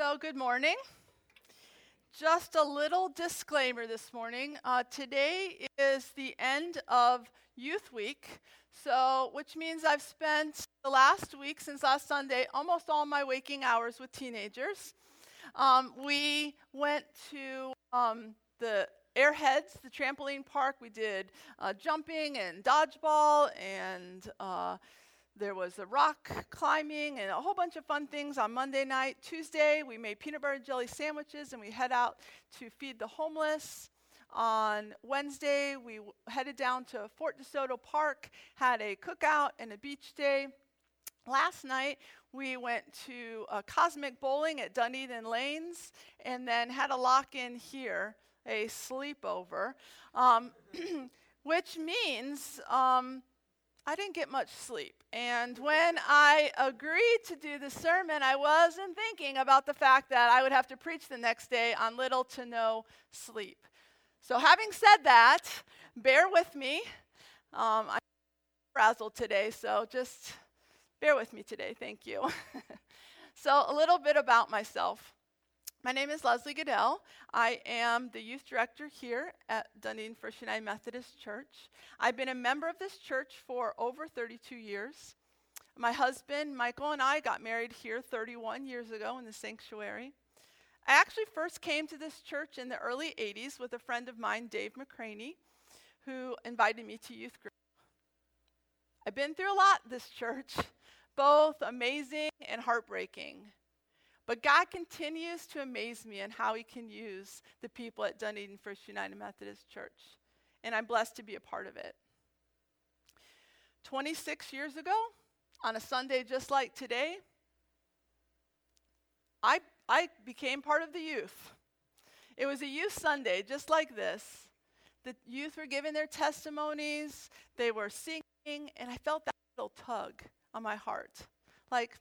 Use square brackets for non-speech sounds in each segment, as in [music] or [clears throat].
So, good morning. Just a little disclaimer this morning. Uh, today is the end of Youth Week, so which means I've spent the last week since last Sunday almost all my waking hours with teenagers. Um, we went to um, the Airheads, the trampoline park. We did uh, jumping and dodgeball and uh, there was a rock climbing and a whole bunch of fun things on Monday night. Tuesday, we made peanut butter and jelly sandwiches and we head out to feed the homeless. On Wednesday, we w- headed down to Fort DeSoto Park, had a cookout and a beach day. Last night, we went to Cosmic Bowling at Dunedin Lanes and then had a lock in here, a sleepover, um, [clears throat] which means um, I didn't get much sleep. And when I agreed to do the sermon, I wasn't thinking about the fact that I would have to preach the next day on little to no sleep. So, having said that, bear with me. Um, I'm frazzled today, so just bear with me today. Thank you. [laughs] so, a little bit about myself. My name is Leslie Goodell. I am the youth director here at Dunedin First United Methodist Church. I've been a member of this church for over 32 years. My husband, Michael, and I got married here 31 years ago in the sanctuary. I actually first came to this church in the early 80s with a friend of mine, Dave McCraney, who invited me to youth group. I've been through a lot this church, both amazing and heartbreaking. But God continues to amaze me in how He can use the people at Dunedin First United Methodist Church. And I'm blessed to be a part of it. 26 years ago, on a Sunday just like today, I, I became part of the youth. It was a youth Sunday just like this. The youth were giving their testimonies, they were singing, and I felt that little tug on my heart. Like,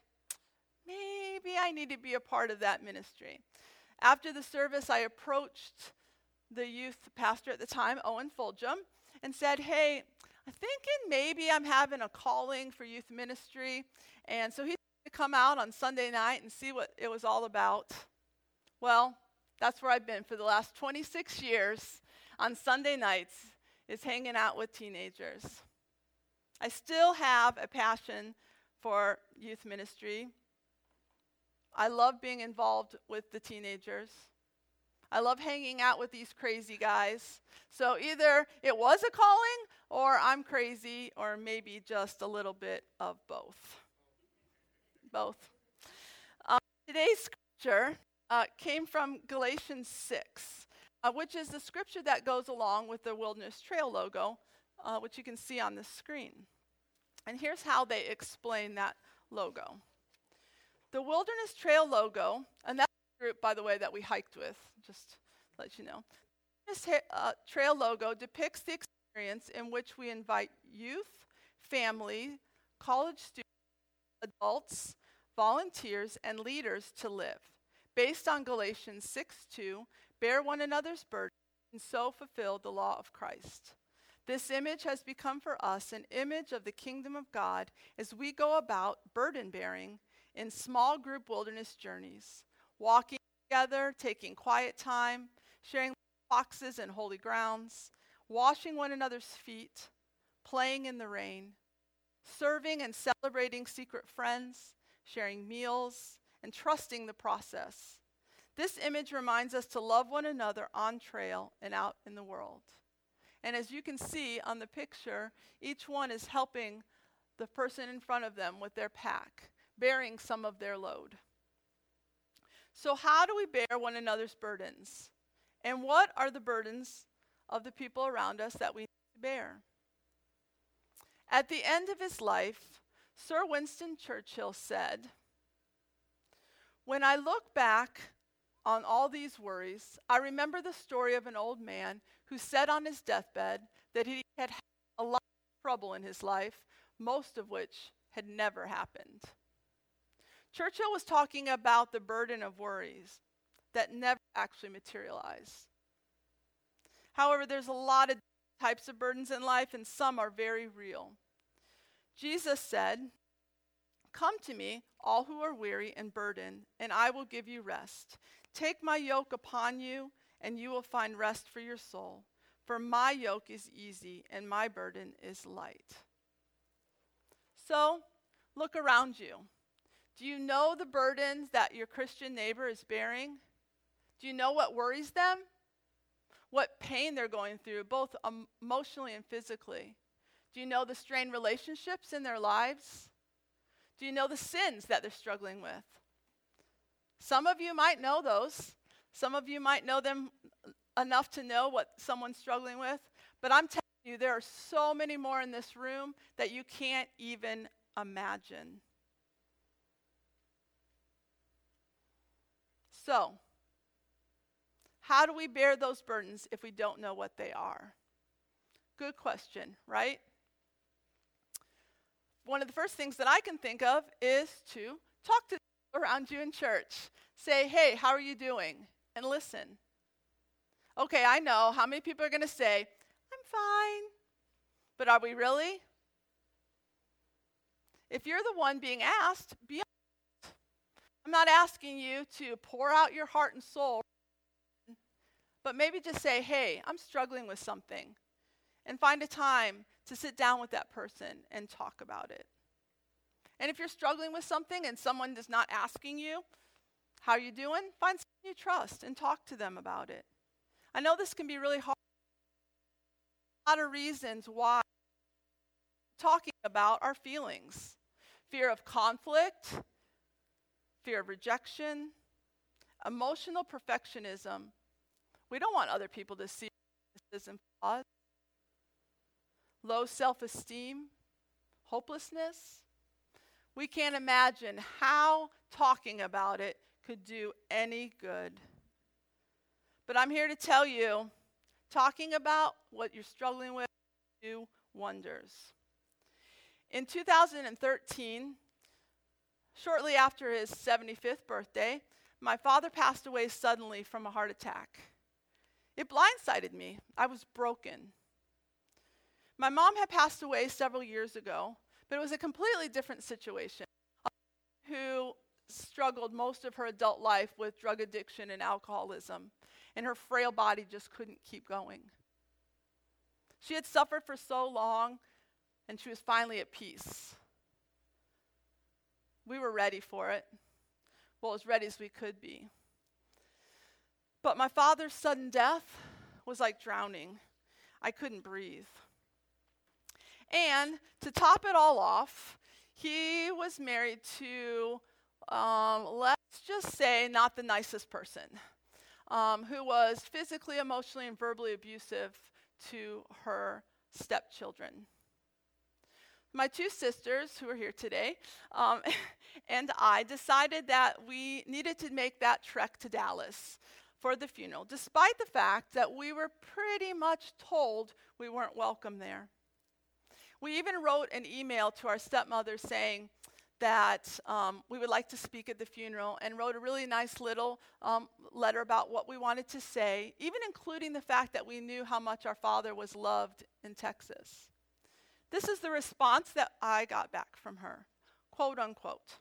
maybe I need to be a part of that ministry. After the service, I approached the youth pastor at the time, Owen Fulgham, and said, Hey, I'm thinking maybe I'm having a calling for youth ministry. And so he to come out on Sunday night and see what it was all about. Well, that's where I've been for the last 26 years on Sunday nights, is hanging out with teenagers. I still have a passion for youth ministry. I love being involved with the teenagers. I love hanging out with these crazy guys. So either it was a calling, or I'm crazy, or maybe just a little bit of both. Both. Um, today's scripture uh, came from Galatians 6, uh, which is the scripture that goes along with the Wilderness Trail logo, uh, which you can see on the screen. And here's how they explain that logo. The Wilderness Trail logo, and that's the group, by the way, that we hiked with, just let you know. This uh, trail logo depicts the experience in which we invite youth, family, college students, adults, volunteers, and leaders to live. Based on Galatians 6 2, bear one another's burdens and so fulfill the law of Christ. This image has become for us an image of the kingdom of God as we go about burden bearing in small group wilderness journeys, walking together, taking quiet time, sharing boxes and holy grounds, washing one another's feet, playing in the rain, serving and celebrating secret friends, sharing meals, and trusting the process. This image reminds us to love one another on trail and out in the world. And as you can see on the picture, each one is helping the person in front of them with their pack bearing some of their load. So, how do we bear one another's burdens? And what are the burdens of the people around us that we bear? At the end of his life, Sir Winston Churchill said, When I look back on all these worries, I remember the story of an old man who said on his deathbed that he had had a lot of trouble in his life, most of which had never happened. Churchill was talking about the burden of worries that never actually materialize. However, there's a lot of types of burdens in life, and some are very real. Jesus said, Come to me, all who are weary and burdened, and I will give you rest. Take my yoke upon you, and you will find rest for your soul. For my yoke is easy, and my burden is light. So, look around you. Do you know the burdens that your Christian neighbor is bearing? Do you know what worries them? What pain they're going through, both emotionally and physically? Do you know the strained relationships in their lives? Do you know the sins that they're struggling with? Some of you might know those. Some of you might know them enough to know what someone's struggling with. But I'm telling you, there are so many more in this room that you can't even imagine. So, how do we bear those burdens if we don't know what they are? Good question, right? one of the first things that I can think of is to talk to people around you in church. Say, hey, how are you doing? And listen. Okay, I know how many people are going to say, I'm fine. But are we really? If you're the one being asked, be. I'm not asking you to pour out your heart and soul, but maybe just say, hey, I'm struggling with something. And find a time to sit down with that person and talk about it. And if you're struggling with something and someone is not asking you, how are you doing? Find someone you trust and talk to them about it. I know this can be really hard. A lot of reasons why talking about our feelings fear of conflict, fear of rejection, emotional perfectionism. We don't want other people to see this and flaws low self esteem, hopelessness. We can't imagine how talking about it could do any good. But I'm here to tell you talking about what you're struggling with do wonders. In 2013, shortly after his 75th birthday, my father passed away suddenly from a heart attack. It blindsided me. I was broken. My mom had passed away several years ago, but it was a completely different situation. Who struggled most of her adult life with drug addiction and alcoholism, and her frail body just couldn't keep going. She had suffered for so long, and she was finally at peace. We were ready for it, well, as ready as we could be. But my father's sudden death was like drowning. I couldn't breathe. And to top it all off, he was married to, um, let's just say, not the nicest person, um, who was physically, emotionally, and verbally abusive to her stepchildren. My two sisters, who are here today, um, [laughs] and I decided that we needed to make that trek to Dallas for the funeral, despite the fact that we were pretty much told we weren't welcome there. We even wrote an email to our stepmother saying that um, we would like to speak at the funeral and wrote a really nice little um, letter about what we wanted to say, even including the fact that we knew how much our father was loved in Texas. This is the response that I got back from her quote unquote.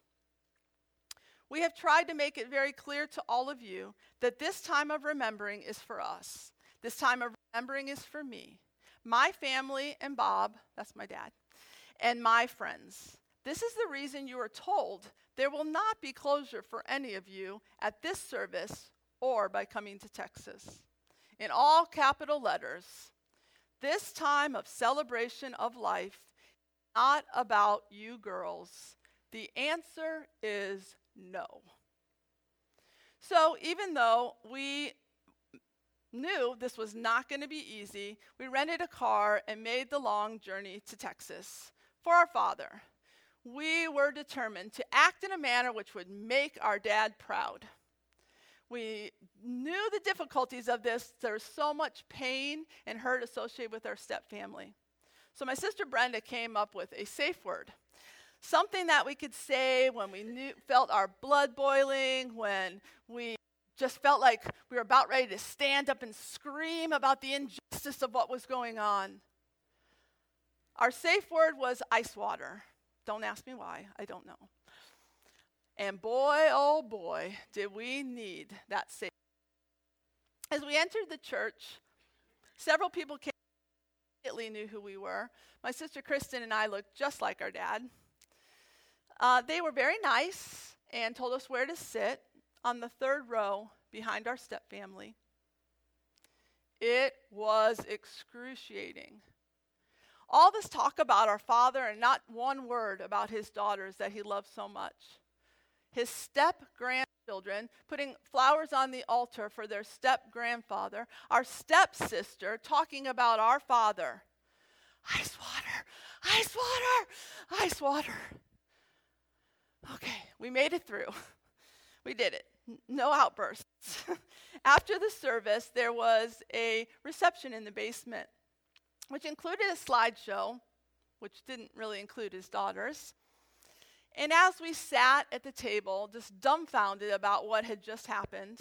We have tried to make it very clear to all of you that this time of remembering is for us. This time of remembering is for me my family and Bob, that's my dad, and my friends. This is the reason you are told there will not be closure for any of you at this service or by coming to Texas. In all capital letters, this time of celebration of life not about you girls. The answer is no. So, even though we knew this was not going to be easy, we rented a car and made the long journey to Texas for our father. We were determined to act in a manner which would make our dad proud. We knew the difficulties of this. There's so much pain and hurt associated with our stepfamily. So my sister Brenda came up with a safe word. Something that we could say when we knew, felt our blood boiling, when we just felt like we were about ready to stand up and scream about the injustice of what was going on. Our safe word was ice water. Don't ask me why, I don't know. And boy, oh boy, did we need that Savior. As we entered the church, several people came immediately knew who we were. My sister Kristen and I looked just like our dad. Uh, they were very nice and told us where to sit on the third row behind our step family. It was excruciating. All this talk about our father and not one word about his daughters that he loved so much. His step grandchildren putting flowers on the altar for their step grandfather. Our stepsister talking about our father. Ice water, ice water, ice water. Okay, we made it through. [laughs] We did it. No outbursts. [laughs] After the service, there was a reception in the basement, which included a slideshow, which didn't really include his daughters. And as we sat at the table, just dumbfounded about what had just happened,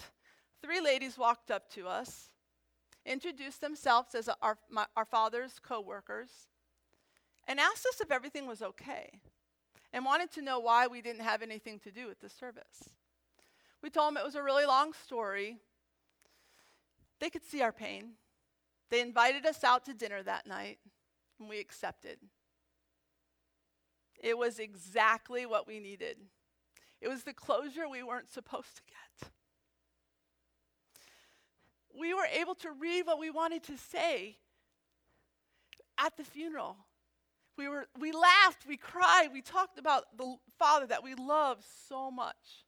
three ladies walked up to us, introduced themselves as our, my, our father's co workers, and asked us if everything was okay and wanted to know why we didn't have anything to do with the service. We told them it was a really long story. They could see our pain. They invited us out to dinner that night, and we accepted. It was exactly what we needed. It was the closure we weren't supposed to get. We were able to read what we wanted to say at the funeral. We, were, we laughed, we cried, we talked about the Father that we love so much.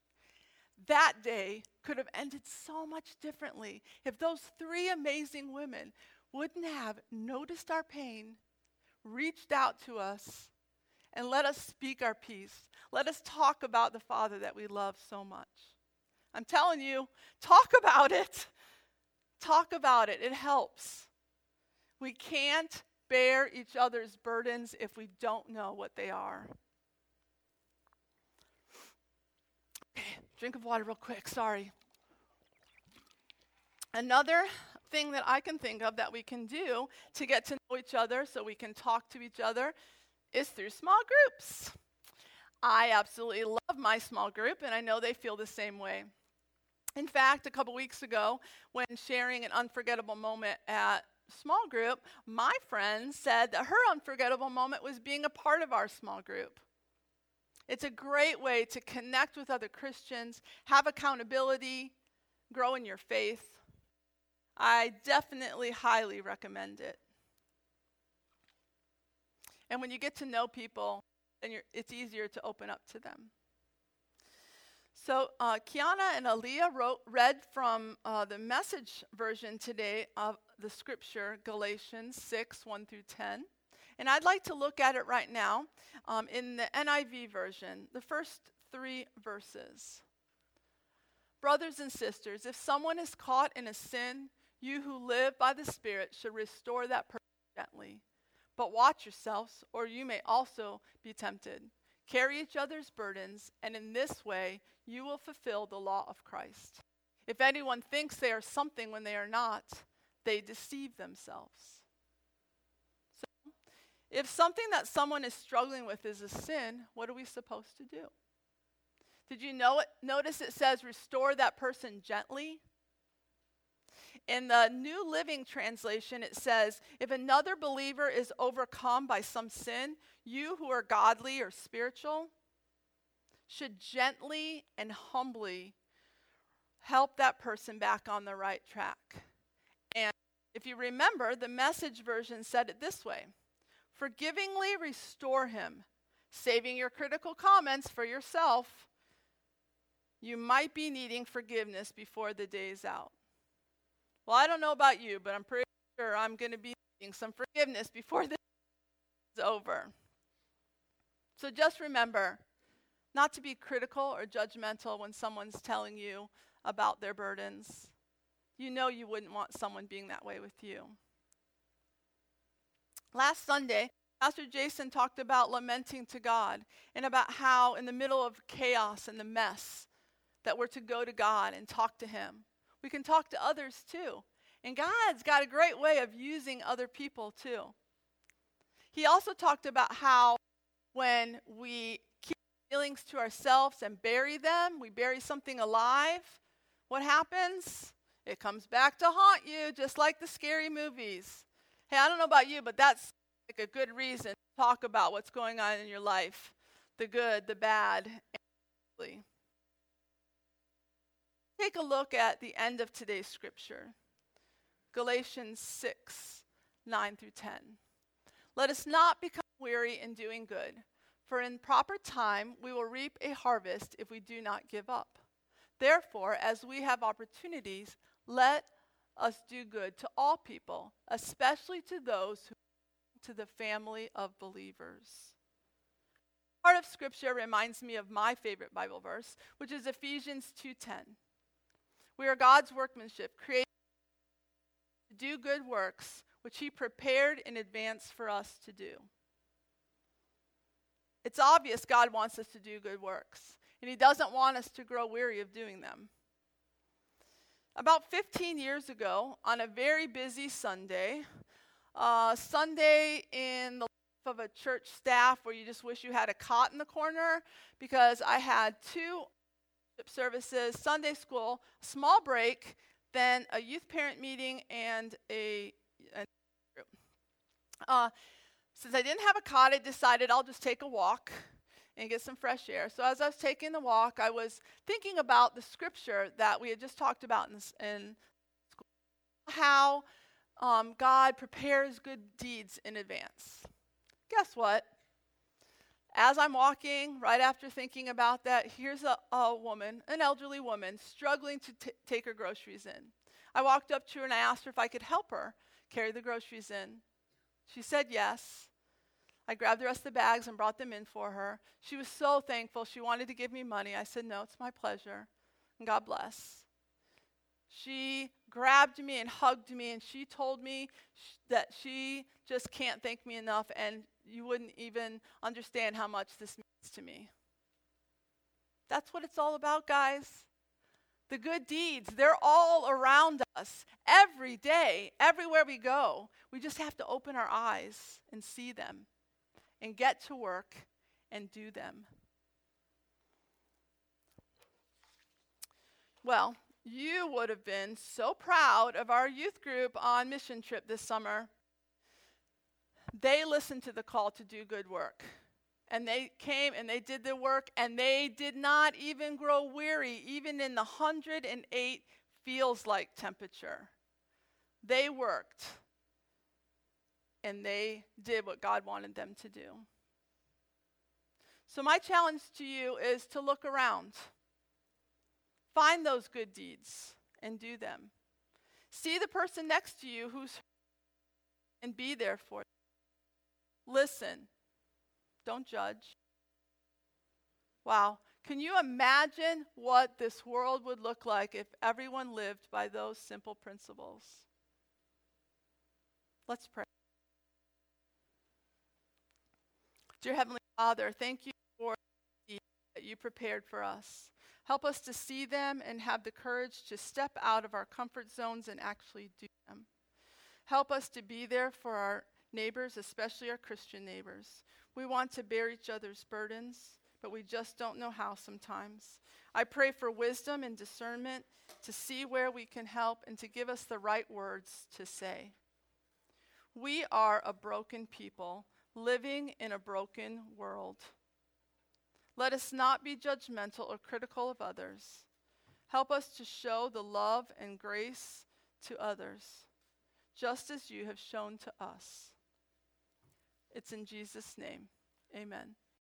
That day could have ended so much differently if those three amazing women wouldn't have noticed our pain, reached out to us, and let us speak our piece. Let us talk about the Father that we love so much. I'm telling you, talk about it. Talk about it. It helps. We can't bear each other's burdens if we don't know what they are. Okay, [clears throat] drink of water real quick. Sorry. Another thing that I can think of that we can do to get to know each other so we can talk to each other is through small groups. I absolutely love my small group, and I know they feel the same way. In fact, a couple weeks ago, when sharing an unforgettable moment at small group, my friend said that her unforgettable moment was being a part of our small group. It's a great way to connect with other Christians, have accountability, grow in your faith. I definitely highly recommend it. And when you get to know people, then it's easier to open up to them. So uh, Kiana and Aaliyah wrote, read from uh, the message version today of the scripture, Galatians 6, 1 through 10. And I'd like to look at it right now um, in the NIV version, the first three verses. Brothers and sisters, if someone is caught in a sin, you who live by the Spirit should restore that person. But watch yourselves, or you may also be tempted. Carry each other's burdens, and in this way you will fulfill the law of Christ. If anyone thinks they are something when they are not, they deceive themselves. So, if something that someone is struggling with is a sin, what are we supposed to do? Did you know it? Notice it says restore that person gently. In the New Living Translation, it says, If another believer is overcome by some sin, you who are godly or spiritual should gently and humbly help that person back on the right track. And if you remember, the message version said it this way Forgivingly restore him, saving your critical comments for yourself. You might be needing forgiveness before the day is out. Well, I don't know about you, but I'm pretty sure I'm going to be needing some forgiveness before [laughs] this is over. So just remember not to be critical or judgmental when someone's telling you about their burdens. You know you wouldn't want someone being that way with you. Last Sunday, Pastor Jason talked about lamenting to God and about how, in the middle of chaos and the mess, that we're to go to God and talk to Him. We can talk to others too. And God's got a great way of using other people too. He also talked about how when we keep feelings to ourselves and bury them, we bury something alive, what happens? It comes back to haunt you, just like the scary movies. Hey, I don't know about you, but that's like a good reason to talk about what's going on in your life the good, the bad, and Take a look at the end of today's scripture Galatians 6 9 through 10. Let us not become weary in doing good, for in proper time we will reap a harvest if we do not give up. Therefore, as we have opportunities, let us do good to all people, especially to those who to the family of believers. Part of scripture reminds me of my favorite Bible verse, which is Ephesians 2:10. We are God's workmanship, created to do good works, which he prepared in advance for us to do. It's obvious God wants us to do good works, and he doesn't want us to grow weary of doing them. About 15 years ago, on a very busy Sunday, uh, Sunday in the life of a church staff where you just wish you had a cot in the corner because I had two services, Sunday school, small break, then a youth parent meeting, and a, a uh, since I didn't have a cot, I decided I'll just take a walk and get some fresh air. So as I was taking the walk, I was thinking about the scripture that we had just talked about in, in school, how um, God prepares good deeds in advance. Guess what? As I'm walking, right after thinking about that, here's a, a woman, an elderly woman, struggling to t- take her groceries in. I walked up to her and I asked her if I could help her carry the groceries in. She said yes. I grabbed the rest of the bags and brought them in for her. She was so thankful. She wanted to give me money. I said, No, it's my pleasure. And God bless. She grabbed me and hugged me, and she told me sh- that she just can't thank me enough, and you wouldn't even understand how much this means to me. That's what it's all about, guys. The good deeds, they're all around us every day, everywhere we go. We just have to open our eyes and see them and get to work and do them. Well, you would have been so proud of our youth group on mission trip this summer. They listened to the call to do good work. And they came and they did the work, and they did not even grow weary, even in the 108 feels like temperature. They worked and they did what God wanted them to do. So, my challenge to you is to look around. Find those good deeds and do them. See the person next to you who's and be there for them. Listen. Don't judge. Wow. Can you imagine what this world would look like if everyone lived by those simple principles? Let's pray. Dear Heavenly Father, thank you for the that you prepared for us. Help us to see them and have the courage to step out of our comfort zones and actually do them. Help us to be there for our neighbors, especially our Christian neighbors. We want to bear each other's burdens, but we just don't know how sometimes. I pray for wisdom and discernment to see where we can help and to give us the right words to say. We are a broken people living in a broken world. Let us not be judgmental or critical of others. Help us to show the love and grace to others, just as you have shown to us. It's in Jesus' name. Amen.